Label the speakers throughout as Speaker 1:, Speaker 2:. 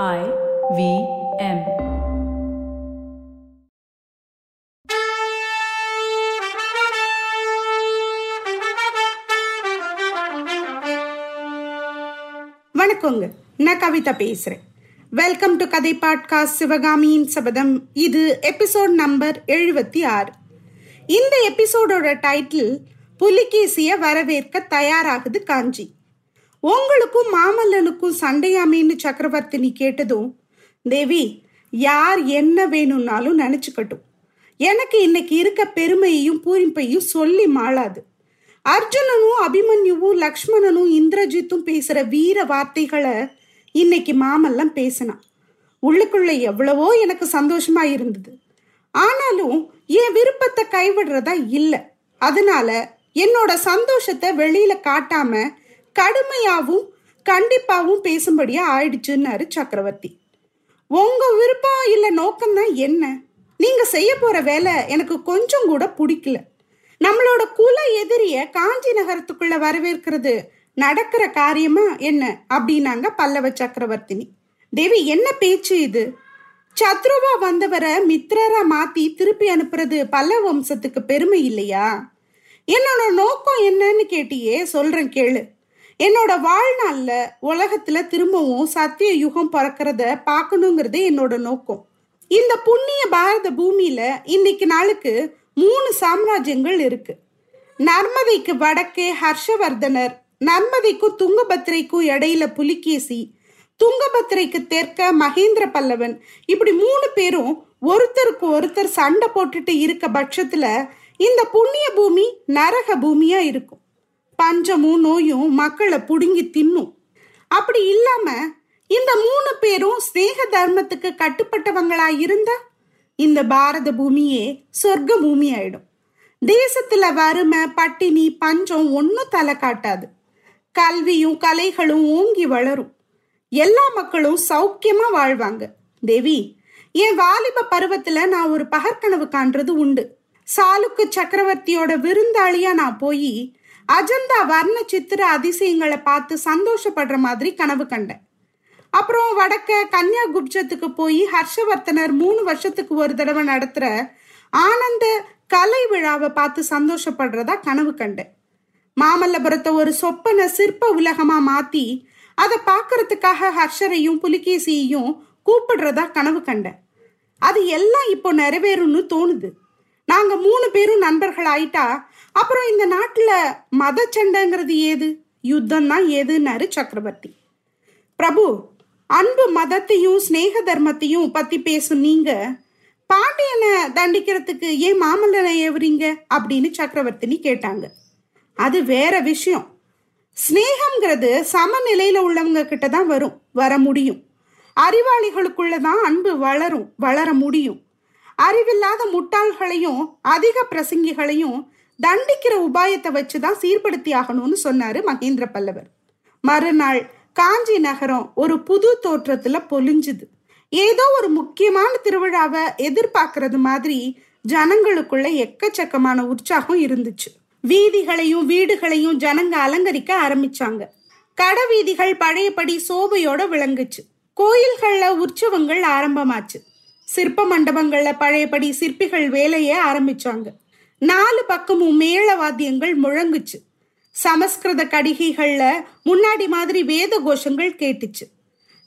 Speaker 1: I V M.
Speaker 2: வணக்கங்க. நான் கவிதா பேசுறேன். வெல்கம் டு கதை பாட்காஸ்ட் சிவகாமியின் சபதம். இது எபிசோட் நம்பர் எழுபத்தி ஆறு. இந்த எபிசோடோட டைட்டில் புலிகேசிய வரவேற்க தயாராகுது காஞ்சி. உங்களுக்கும் மாமல்லனுக்கும் சண்டையாமேன்னு சக்கரவர்த்தினி கேட்டதும் தேவி யார் என்ன வேணும்னாலும் நினைச்சுக்கட்டும். எனக்கு இன்னைக்கு இருக்க பெருமையையும் பூரிப்பையும் சொல்லி மாளாது. அர்ஜுனனும் அபிமன்யுவும் லக்ஷ்மணனும் இந்திரஜித்தும் பேசுற வீர வார்த்தைகளை இன்னைக்கு மாமல்லம் பேசினான். உள்ளுக்குள்ள எவ்வளவோ எனக்கு சந்தோஷமா இருந்தது. ஆனாலும் என் விருப்பத்தை கைவிடுறதா இல்லை. அதனால என்னோட சந்தோஷத்தை வெளியில காட்டாம கடுமையாவும் கண்டிப்பாகவும் பேசும்படியா ஆயிடுச்சுன்னாரு சக்கரவர்த்தி. உங்க விருப்பம் இல்ல நோக்கம் தான் என்ன? நீங்க செய்ய போற வேலை எனக்கு கொஞ்சம் கூட பிடிக்கல. நம்மளோட குல எதிரிய காஞ்சி நகரத்துக்குள்ள வரவேற்கிறது நடக்கிற காரியமா என்ன? அப்படின்னாங்க பல்லவ சக்கரவர்த்தினி. தேவி என்ன பேச்சு இது? சத்ருவா வந்தவரை மித்ரரா மாத்தி திருப்பி அனுப்புறது பல்லவ வம்சத்துக்கு பெருமை இல்லையா? என்னோட நோக்கம் என்னன்னு கேட்டியே சொல்றேன் கேளு. என்னோட வாழ்நாள்ல உலகத்துல திரும்பவும் சத்திய யுகம் பிறக்கிறத பார்க்கணுங்கிறது என்னோட நோக்கம். இந்த புண்ணிய பாரத பூமியில இன்னைக்கு நாளுக்கு மூணு சாம்ராஜ்யங்கள் இருக்கு. நர்மதைக்கு வடக்கே ஹர்ஷவர்தனர் நர்மதைக்கும் துங்கபத்திரைக்கும் இடையில புலிகேசி துங்கபத்திரைக்கு தெற்க மகேந்திர பல்லவன். இப்படி மூணு பேரும் ஒருத்தருக்கு ஒருத்தர் சண்டை போட்டுட்டு இருக்க பட்சத்துல இந்த புண்ணிய பூமி நரக பூமியா இருக்கும். பஞ்சமும் நோயும் மக்களை புடுங்கி தின்னும். அப்படி இல்லாம இந்த மூணு பேரும் ஸ்நேக தர்மத்துக்கு கட்டுப்பட்டவங்களா இருந்தா இந்த பாரத பூமியே சொர்க்க பூமி ஆயிடும் தேசத்துல வறுமை பட்டினி பஞ்சம் ஒன்னும் தலை காட்டாது. கல்வியும் கலைகளும் ஓங்கி வளரும். எல்லா மக்களும் சௌக்கியமா வாழ்வாங்க. தேவி என் வாலிப பருவத்துல நான் ஒரு பகற்கனவு காண்றது உண்டு. சாலுக்கு சக்கரவர்த்தியோட விருந்தாளியா நான் போய் அஜந்தா வர்ண சித்திர அதிசயங்களை பார்த்து சந்தோஷப்படுற மாதிரி கனவு கண்டேன். அப்புறம் வடக்க கன்னியா குப்ஜத்துக்கு போய் ஹர்ஷவர்த்தனர் மூணு வருஷத்துக்கு ஒரு தடவை நடத்துகிற ஆனந்த கலை விழாவை பார்த்து சந்தோஷப்படுறதா கனவு கண்டேன். மாமல்லபுரத்தை ஒரு சொப்பன சிற்ப உலகமா மாத்தி அதை பார்க்கறதுக்காக ஹர்ஷரையும் புலிகேசியையும் கூப்பிடுறதா கனவு கண்டேன். அது எல்லாம் இப்போ நிறைவேறும்னு தோணுது. நாங்க மூணு பேரும் நண்பர்கள் ஆயிட்டா அப்புறம் இந்த நாட்டுல மத சண்டைங்கிறது ஏது? யுத்தம் தான் ஏதுன்னாரு சக்கரவர்த்தி. பிரபு அன்பு மதத்தையும் ஸ்நேக தர்மத்தையும் பத்தி பேசும் நீங்க பாண்டியனை தண்டிக்கிறதுக்கு ஏன் மாமல்லனை ஏவுறீங்க? அப்படின்னு சக்கரவர்த்தினி கேட்டாங்க. அது வேற விஷயம். ஸ்னேகம்ங்கிறது சமநிலையில உள்ளவங்க கிட்ட தான் வரும் வர முடியும். அறிவாளிகளுக்குள்ள தான் அன்பு வளரும் வளர முடியும். அறிவில்லாத முட்டாள்களையும் அதிக பிரசங்கிகளையும் தண்டிக்கிற உபாயத்தை வச்சுதான் சீர்படுத்தி ஆகணும்னு சொன்னாரு மகேந்திர பல்லவர். மறுநாள் காஞ்சி நகரம் ஒரு புது தோற்றத்துல பொலிஞ்சுது ஏதோ ஒரு முக்கியமான திருவிழாவை எதிர்பார்க்கறது மாதிரி ஜனங்களுக்குள்ள எக்கச்சக்கமான உற்சாகம் இருந்துச்சு. வீதிகளையும் வீடுகளையும் ஜனங்க அலங்கரிக்க ஆரம்பிச்சாங்க. கடை வீதிகள் பழையபடி சோபையோட விளங்குச்சு. கோயில்கள்ல உற்சவங்கள் ஆரம்பமாச்சு. சிற்ப மண்டபங்கள்ல பழையபடி சிற்பிகள் வேலையை ஆரம்பிச்சாங்க. நாலு பக்கமும் மேள வாத்தியங்கள் முழங்குச்சு. சமஸ்கிருத கடிகைகள்ல முன்னாடி மாதிரி வேத கோஷங்கள் கேட்டுச்சு.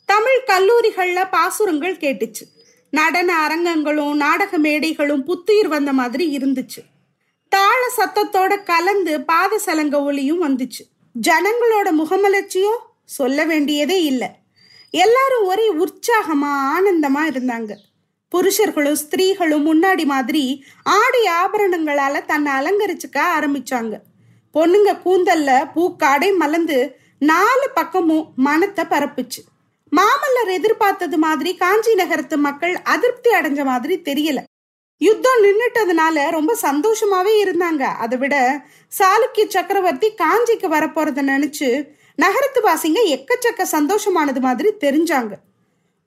Speaker 2: தமிழ் கல்லூரிகள்ல பாசுரங்கள் கேட்டுச்சு. நடன அரங்கங்களும் நாடக மேடைகளும் புத்துயிர் வந்த மாதிரி இருந்துச்சு. தாள சத்தத்தோட கலந்து பாத சலங்க ஒளியும் வந்துச்சு. ஜனங்களோட முகமலர்ச்சியும் சொல்ல வேண்டியதே இல்லை. எல்லாரும் ஒரே உற்சாகமா ஆனந்தமா இருந்தாங்க. புருஷர்களும் ஸ்திரீகளும் முன்னாடி மாதிரி ஆடை ஆபரணங்களால தன்னை அலங்கரிச்சுக்க ஆரம்பிச்சாங்க. பொண்ணுங்க கூந்தல்ல பூக்காடை மலர்ந்து நாலு பக்கமும் மனத்தை பரப்புச்சு. மாமல்லர் எதிர்பார்த்தது மாதிரி காஞ்சி நகரத்து மக்கள் அதிருப்தி அடைஞ்ச மாதிரி தெரியல. யுத்தம் நின்றுட்டதுனால ரொம்ப சந்தோஷமாவே இருந்தாங்க. அதை விட சாளுக்கிய சக்கரவர்த்தி காஞ்சிக்கு வரப்போறத நினைச்சு நகரத்து வாசிங்க எக்கச்சக்க சந்தோஷமானது மாதிரி தெரிஞ்சாங்க.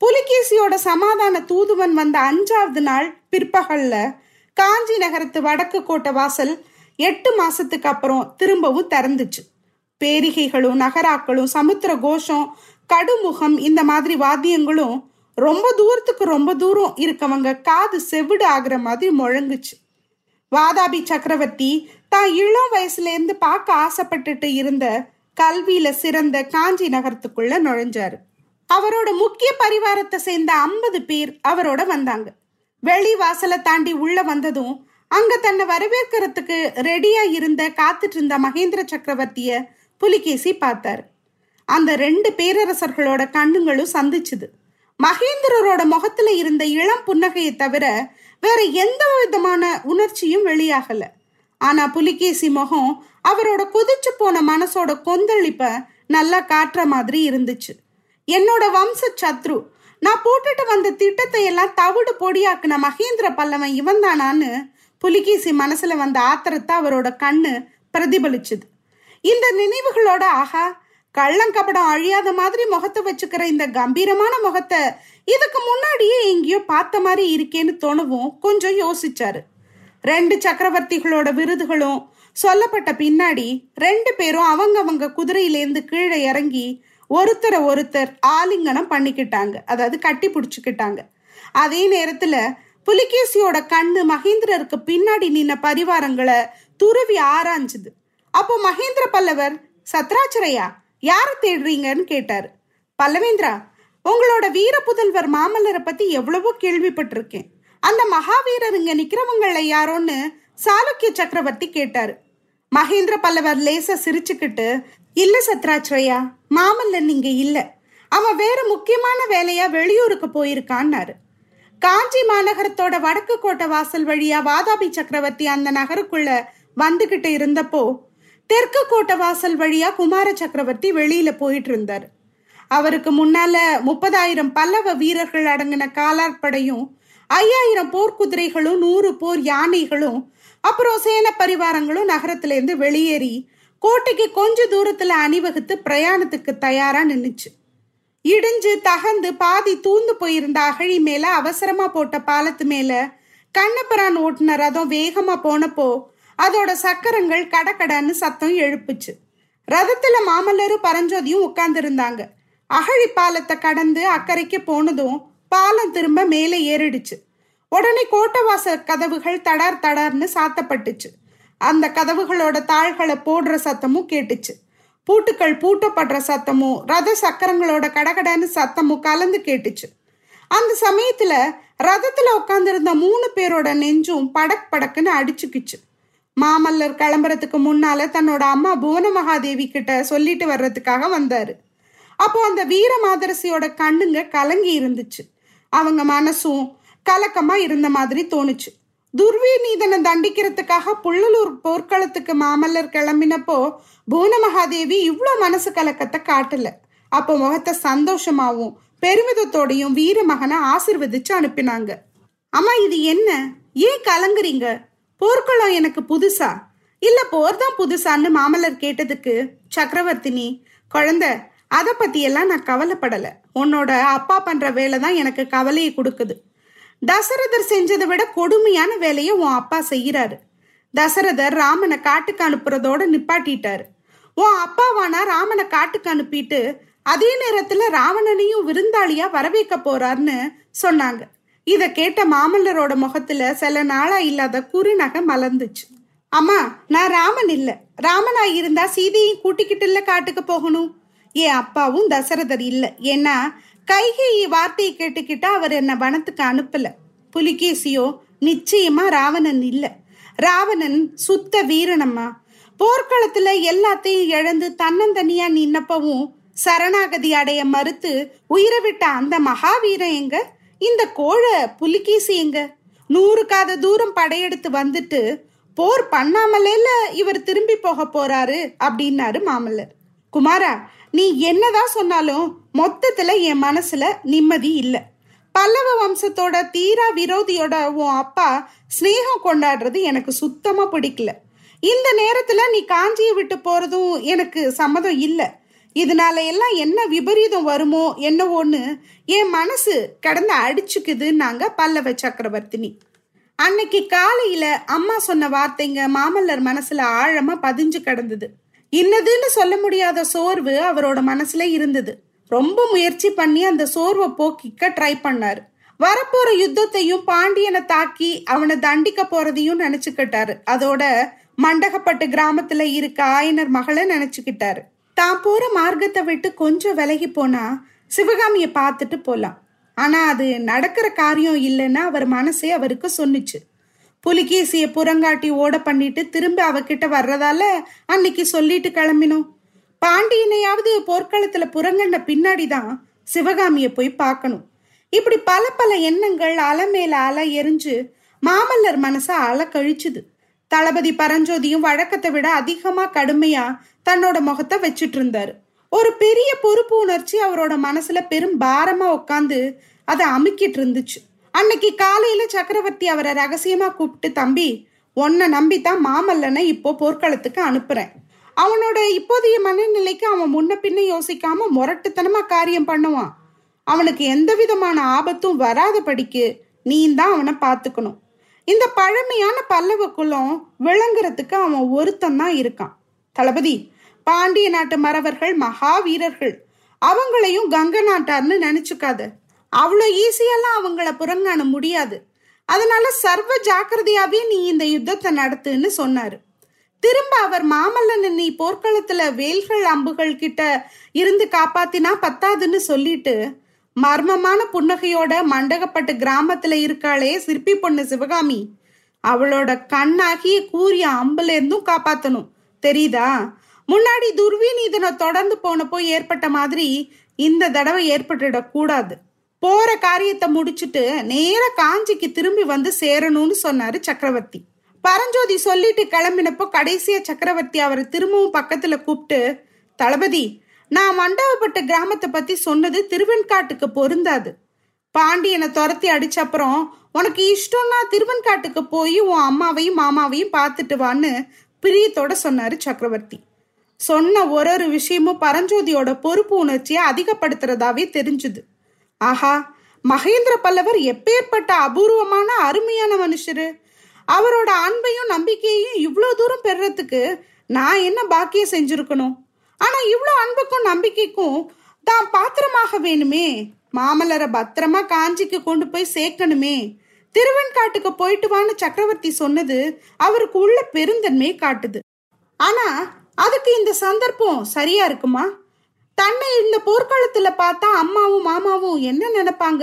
Speaker 2: புலிகேசியோட சமாதான தூதுவன் வந்த அஞ்சாவது நாள் பிற்பகல்ல காஞ்சி நகரத்து வடக்கு கோட்டை வாசல் எட்டு மாசத்துக்கு அப்புறம் திரும்பவும் திறந்துச்சு. பேரிகைகளும் நகராக்களும் சமுத்திர கோஷம் கடுமுகம் இந்த மாதிரி வாத்தியங்களும் ரொம்ப தூரத்துக்கு ரொம்ப தூரம் இருக்கவங்க காது செவிடு ஆகுற மாதிரி முழங்குச்சு. வாதாபி சக்கரவர்த்தி தான் இளம் வயசுல இருந்து பார்க்க ஆசைப்பட்டுட்டு இருந்த கல்வியில சிறந்த காஞ்சி நகரத்துக்குள்ள நுழைஞ்சாரு. அவரோட முக்கிய பரிவாரத்தை சேர்ந்த ஐம்பது பேர் அவரோட வந்தாங்க. வெளி வாசலை தாண்டி உள்ள வந்ததும் அங்க தன்னை வரவேற்கிறதுக்கு ரெடியா இருந்த காத்துட்டு இருந்த மகேந்திர சக்கரவர்த்திய புலிகேசி பார்த்தாரு. அந்த ரெண்டு பேரரசர்களோட கண்ணுங்களும் சந்திச்சுது. மகேந்திரரோட முகத்துல இருந்த இளம் புன்னகையை தவிர வேற எந்த விதமான உணர்ச்சியும் வெளியாகல. ஆனா புலிகேசி முகம் அவரோட கொதிச்சு போன மனசோட கொந்தளிப்ப நல்லா காட்டுற மாதிரி இருந்துச்சு. என்னோட வம்ச சத்ரு. நான் போட்டுட்டு வந்த திட்டத்தை எல்லாம் தவிடு பொடியாக்குன மகேந்திர பல்லவன் இவன் தானான்னு புலிகேசி மனசுல வந்த ஆத்திரத்தை அவரோட கண்ணு பிரதிபலிச்சுது. இந்த நினைவுகளோட ஆஹா கள்ளங்கபடம் அழியாத மாதிரி முகத்தை வச்சுக்கிற இந்த கம்பீரமான முகத்தை இதுக்கு முன்னாடியே எங்கேயோ பார்த்த மாதிரி இருக்கேன்னு தோணவும் கொஞ்சம் யோசிச்சாரு. ரெண்டு சக்கரவர்த்திகளோட விருதுகளும் சொல்லப்பட்ட பின்னாடி ரெண்டு பேரும் அவங்க அவங்க குதிரையிலேருந்து கீழே இறங்கி ஒருத்தரை ஒருத்தர் ஆலிங்கனம் பண்ணிக்கிட்டாங்க. அதாவது கட்டி பிடிச்சிக்கிட்டாங்க. அதே நேரத்துல புலிகேசியோட கண்ணு மகேந்திரருக்கு பின்னாடி நின்ன பரிவாரங்களை துருவி ஆராய்ஞ்சுது. அப்போ மகேந்திர பல்லவர் சத்ராச்சரையா யாரை தேடுறீங்கன்னு கேட்டாரு. பல்லவேந்திரா உங்களோட வீர புதல்வர் மாமல்லரை பத்தி எவ்வளவோ கேள்விப்பட்டிருக்கேன். அந்த மகாவீரர் இங்க நிக்கிறவங்கள யாரோன்னு சாளுக்கிய சக்கரவர்த்தி கேட்டாரு. மகேந்திர பல்லவர் லேச சிரிச்சுக்கிட்டு இல்ல சத்ராச்சிரையா மாமல்லன் இங்க இல்ல. அவன் வேற முக்கியமான வேலையா வெளியூருக்கு போயிருக்கான்னாரு. காஞ்சி மாநகரத்தோட வடக்கு கோட்டை வாசல் வழியா வாதாபி சக்கரவர்த்தி அந்த நகருக்குள்ள வந்துகிட்டு இருந்தப்போ தெற்கு கோட்டை வாசல் வழியா குமார சக்கரவர்த்தி வெளியில போயிட்டு இருந்தார் அவருக்கு முன்னால முப்பதாயிரம் பல்லவ வீரர்கள் அடங்கின காலாட்படையும் ஐயாயிரம் போர்க்குதிரைகளும் நூறு போர் யானைகளும் அப்புறம் சேன பரிவாரங்களும் நகரத்துல இருந்து வெளியேறி கோட்டைக்கு கொஞ்ச தூரத்துல அணிவகுத்து பிரயாணத்துக்கு தயாரா நின்னுச்சு. இடிஞ்சு தகந்து பாதி தூந்து போயிருந்த அகழி மேல அவசரமா போட்ட பாலத்து மேல கண்ணப்பரான் ஓட்டுன ரதம் வேகமா போனப்போ அதோட சக்கரங்கள் கடக்கடன்னு சத்தம் எழுப்புச்சு. ரதத்துல மாமல்லரும் பரஞ்சோதியும் உட்கார்ந்துருந்தாங்க. அகழி பாலத்தை கடந்து அக்கறைக்கு போனதும் பாலம் திரும்ப மேலே ஏறிடுச்சு. உடனே கோட்டவாச கதவுகள் தடார் தடார்னு சாத்தப்பட்டுச்சு. அந்த கதவுகளோட தாள்களை போடுற சத்தமும் கேட்டுச்சு. பூட்டுக்கள் பூட்டப்படுற சத்தமும் ரத சக்கரங்களோட கடகடன்னு சத்தமும் கலந்து கேட்டுச்சு. அந்த சமயத்துல ரதத்துல உட்காந்துருந்த மூணு பேரோட நெஞ்சும் படக் படக்குன்னு அடிச்சுக்குச்சு. மாமல்லர் கிளம்புறதுக்கு முன்னால தன்னோட அம்மா புவன மகாதேவி கிட்ட சொல்லிட்டு வர்றதுக்காக வந்தாரு. அப்போ அந்த வீர மாதரசியோட கண்ணுங்க கலங்கி இருந்துச்சு. அவங்க மனசும் கலக்கமா இருந்த மாதிரி தோணுச்சு. துர்விநீதனை தண்டிக்கிறதுக்காக புள்ளலூர் போர்க்களத்துக்கு மாமல்லர் கிளம்பினப்போ புவன மகாதேவி இவ்வளோ மனசு கலக்கத்தை காட்டல. அப்போ முகத்தை சந்தோஷமாவும் பெருமிதத்தோடையும் வீர மகனை ஆசிர்வதிச்சு அனுப்பினாங்க. அம்மா இது என்ன? ஏன் கலங்குறீங்க? போர்க்களம் எனக்கு புதுசா? இல்ல போர் தான் புதுசான்னு மாமல்லர் கேட்டதுக்கு சக்கரவர்த்தினி குழந்தை அதை பத்தியெல்லாம் நான் கவலைப்படலை. உன்னோட அப்பா பண்ற வேலை தான் எனக்கு கவலையை கொடுக்குது. தசரதர் செஞ்சதை விட கொடுமையான வேலையை உன் அப்பா செய்யறாரு தசரதர் ராமனை காட்டுக்கு அனுப்புறதோட நிப்பாட்டிட்டாரு. உன் அப்பாவானா ராமனை காட்டுக்கு அனுப்பிட்டு அதே நேரத்துல ராவணனையும் விருந்தாளியா வரவேற்க போறார்னு சொன்னாங்க. இத கேட்ட மாமல்லரோட முகத்துல சில நாளா இல்லாத குறுநகை மலர்ந்துச்சு. அம்மா நான் ராமன் இல்ல. ராமனா இருந்தா சீதையும் கூட்டிக்கிட்டு இல்ல காட்டுக்கு போகணும். என் அப்பாவும் தசரதர் இல்ல. ஏன்னா கைகை வார்த்தையை கேட்டுக்கிட்டா அவர் என்னை வனத்துக்கு அனுப்பல. புலிகேசியோ நிச்சயமா ராவணன் இல்ல. ராவணன் சுத்த வீரனம்மா. போர்க்களத்துல எல்லாத்தையும் இழந்து தன்னந்தனியா நின்னப்பவும் சரணாகதி அடைய மறுத்து உயிரை விட்ட அந்த மகாவீரன் எங்க? இந்த கோழ புலிகேசி எங்க? நூறு காத தூரம் படையெடுத்து வந்துட்டு போர் பண்ணாமலேல இவர் திரும்பி போக போறாரு அப்படின்னாரு மாமல்லர். குமாரா நீ என்னதான் சொன்னாலும் மொத்தத்துல என் மனசுல நிம்மதி இல்லை. பல்லவ வம்சத்தோட தீரா விரோதியோட உன் அப்பா ஸ்னேகம் கொண்டாடுறது எனக்கு சுத்தமா பிடிக்கல. இந்த நேரத்துல நீ காஞ்சியை விட்டு போறதும் எனக்கு சம்மதம் இல்லை. இதனால எல்லாம் என்ன விபரீதம் வருமோ என்னவோன்னு என் மனசு கடந்து அடிச்சுக்குதுன்னாங்க பல்லவ சக்கரவர்த்தினி. அன்னைக்கு காலையில அம்மா சொன்ன வார்த்தைங்க மாமல்லர் மனசுல ஆழமா பதிஞ்சு கிடந்தது. இன்னதுன்னு சொல்ல முடியாத சோர்வு அவரோட மனசுல இருந்தது. ரொம்ப முயற்சி பண்ணி அந்த சோர்வை போக்கிக்க ட்ரை பண்ணாரு. வரப்போற யுத்தத்தையும் பாண்டியனை தாக்கி அவனை தண்டிக்க போறதையும் நினைச்சுக்கிட்டாரு. அதோட மண்டகப்பட்டு கிராமத்துல இருக்க ஆயனர் மகளை நினைச்சுக்கிட்டாரு. தான் போற மார்க்கத்தை விட்டு கொஞ்சம் விலகி போனா சிவகாமிய பார்த்துட்டு போலாம். ஆனா அது நடக்கிற காரியம் இல்லைன்னு அவர் மனசே அவருக்கு சொன்னுச்சு. புலிகேசிய புறங்காட்டி ஓட பண்ணிட்டு திரும்ப அவகிட்ட வர்றதால அன்னைக்கு சொல்லிட்டு கிளம்பினோம். பாண்டியனையாவது போர்க்களத்துல புறங்கண்ட பின்னாடிதான் சிவகாமிய போய் பார்க்கணும். இப்படி பல பல எண்ணங்கள் அலை மேல அலை எரிஞ்சு மாமல்லர் மனச அலை கழிச்சுது. தளபதி பரஞ்சோதியும் வழக்கத்தை விட அதிகமா கடுமையா தன்னோட முகத்தை வச்சுட்டு இருந்தாரு. ஒரு பெரிய பொறுப்பு உணர்ச்சி அவரோட மனசுல பெரும் பாரமா உட்காந்து அதை அமுக்கிட்டு இருந்துச்சு. அன்னைக்கு காலையில சக்கரவர்த்தி அவரை ரகசியமா கூப்பிட்டு தம்பி உன்னை நம்பித்தான் மாமல்லனை இப்போ போர்க்களத்துக்கு அனுப்புறேன். அவனோட இப்போதைய மனநிலைக்கு அவன் முன்ன பின்ன யோசிக்காம முரட்டுத்தனமா காரியம் பண்ணுவான். அவனுக்கு எந்த விதமான ஆபத்தும் வராதபடிக்கு நீ தான் அவனை பார்த்துக்கணும். இந்த பழமையான பல்லவ குலம் விளங்குறதுக்கு அவன் ஒருத்தன் தான் இருக்கான். தளபதி பாண்டிய நாட்டு மறவர்கள் மகாவீரர்கள் அவங்களையும் கங்க நாட்டார்னு நினைச்சுக்காத. அவ்வளோ ஈஸியெல்லாம் அவங்கள புறங்காண முடியாது. அதனால சர்வ ஜாக்கிரதையாவே நீ இந்த யுத்தத்தை நடத்துன்னு சொன்னாரு. திரும்ப அவர் மாமல்லன் நீ போர்க்களத்துல வேல்கள் அம்புகள் கிட்ட இருந்து காப்பாத்தினா பத்தாதுன்னு சொல்லிட்டு மர்மமான புன்னகையோட மண்டகப்பட்டு கிராமத்துல இருக்காளே சிற்பி பொண்ணு சிவகாமி அவளோட கண்ணாகிய கூறிய அம்புல இருந்தும் காப்பாத்தணும். தெரியுதா? முன்னாடி துர்விநீதனை தொடர்ந்து போனப்போ ஏற்பட்ட மாதிரி இந்த தடவை ஏற்பட்டுடக் கூடாது. போற காரியத்தை முடிச்சுட்டு நேர காஞ்சிக்கு திரும்பி வந்து சேரணும்னு சொன்னாரு சக்கரவர்த்தி. பரஞ்சோதி சொல்லிட்டு கிளம்பினப்போ கடைசியா சக்கரவர்த்தி அவரை திரும்பவும் பக்கத்துல கூப்பிட்டு தளபதி நான் மண்டபப்பட்ட கிராமத்தை பத்தி சொன்னது திருவெண்காட்டுக்கு பொருந்தாது. பாண்டியனை துரத்தி அடிச்ச அப்புறம் உனக்கு இஷ்டம்னா திருவெண்காட்டுக்கு போய் உன் அம்மாவையும் மாமாவையும் பார்த்துட்டு வான்னு பிரியத்தோட சொன்னாரு சக்கரவர்த்தி. சொன்ன ஒரு ஒரு விஷயமும் பரஞ்சோதியோட பொறுப்பு உணர்ச்சியை அதிகப்படுத்துறதாவே தெரிஞ்சுது. ஆஹா மகேந்திர பல்லவர் எப்பேற்பட்ட அபூர்வமான அருமையான மனுஷரு? அவரோட அன்பையும் நம்பிக்கையையும் இவ்வளோ தூரம் பெறத்துக்கு நான் என்ன பாக்கியம் செஞ்சிருக்கணும்? ஆனா இவ்வளோ அன்புக்கும் நம்பிக்கைக்கும் தான் பாத்திரமாக வேணுமே? மாமல்லரை பத்திரமா காஞ்சிக்கு கொண்டு போய் சேர்க்கணுமே? திருவெண்காட்டுக்கு போயிட்டு வான்னு சக்கரவர்த்தி சொன்னது அவருக்கு உள்ள பெருந்தன்மையை காட்டுது. ஆனா அதுக்கு இந்த சந்தர்ப்பம் சரியா இருக்குமா? தன்னை இந்த போர்க்காலத்துல பார்த்தா அம்மாவும் மாமாவும் என்ன நினைப்பாங்க?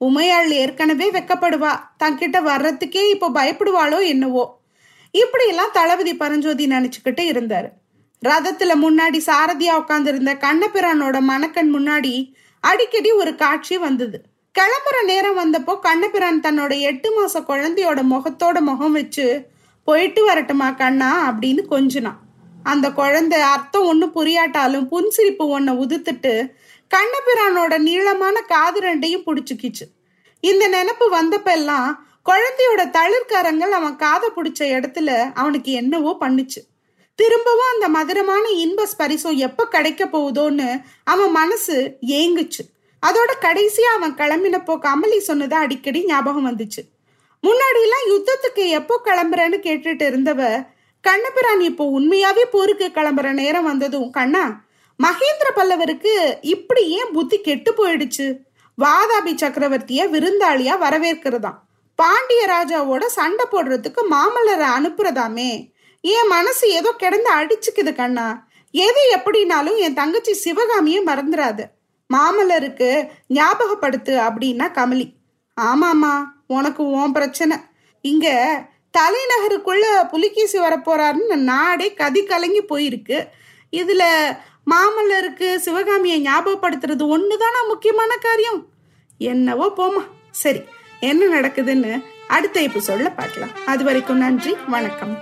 Speaker 2: உமையாள் ஏற்கனவே வெக்கப்படுவா. தன்கிட்ட வர்றதுக்கே இப்போ பயப்படுவாளோ என்னவோ. இப்படியெல்லாம் தளபதி பரஞ்சோதி நினைச்சுக்கிட்டு இருந்தாரு. ரதத்துல முன்னாடி சாரதியா உட்காந்துருந்த கண்ணபிரானோட மணக்கண் முன்னாடி அடிக்கடி ஒரு காட்சி வந்தது. கிளம்புற நேரம் வந்தப்போ கண்ணபிரான் தன்னோட எட்டு மாச குழந்தையோட முகத்தோட முகம் வச்சு போயிட்டு வரட்டுமா கண்ணா? அப்படின்னு கொஞ்சினான். அந்த குழந்தை அர்த்தம் ஒன்றும் புரியாட்டாலும் புன்சிரிப்பு ஒன்றை உதுத்துட்டு கண்ணபிரானோட நீளமான காது ரெண்டையும் பிடிச்சிக்கிச்சு. இந்த நினப்பு வந்தப்பெல்லாம் குழந்தையோட தளிர்கரங்கள் அவன் காதை பிடிச்ச இடத்துல அவனுக்கு என்னவோ பண்ணுச்சு. திரும்பவும் அந்த மதுரமான இன்ப ஸ்பரிசம் எப்ப கிடைக்க போகுதோன்னு அவன் மனசு ஏங்குச்சு. அதோட கடைசியா அவன் கிளம்பினப்போ கமலி சொன்னது அடிக்கடி ஞாபகம் வந்துச்சு. முன்னாடி எல்லாம் யுத்தத்துக்கு எப்போ கிளம்புறேன்னு கேட்டுட்டு இருந்தவ கண்ணபிரான் இப்போ உண்மையாவே போருக்கு கிளம்புற நேரம் வந்ததும் கண்ணா மகேந்திர பல்லவருக்கு இப்படி ஏன் புத்தி கெட்டு போயிடுச்சு? வாதாபி சக்கரவர்த்திய விருந்தாளியா வரவேற்கிறதாம். பாண்டிய ராஜாவோட சண்டை போடுறதுக்கு மாமல்லரை அனுப்புறதாமே. என் மனசு ஏதோ கிடந்து அடிச்சுக்குது கண்ணா. எது எப்படினாலும் என் தங்கச்சி சிவகாமியை மறந்துடாது மாமல்லருக்கு ஞாபகப்படுத்து அப்படின்னா கமலி. ஆமாமா உனக்கு உன் பிரச்சனை. இங்க தலைநகருக்குள்ள புலிகேசி வரப்போறாருன்னு நாடே கதி கலங்கி போயிருக்கு. இதுல மாமல்லருக்கு சிவகாமியை ஞாபகப்படுத்துறது ஒண்ணுதானா முக்கியமான காரியம்? என்னவோ போமா சரி என்ன நடக்குதுன்னு அடுத்த இப்போ சொல்ல பார்க்கலாம். அது வரைக்கும் நன்றி வணக்கம்.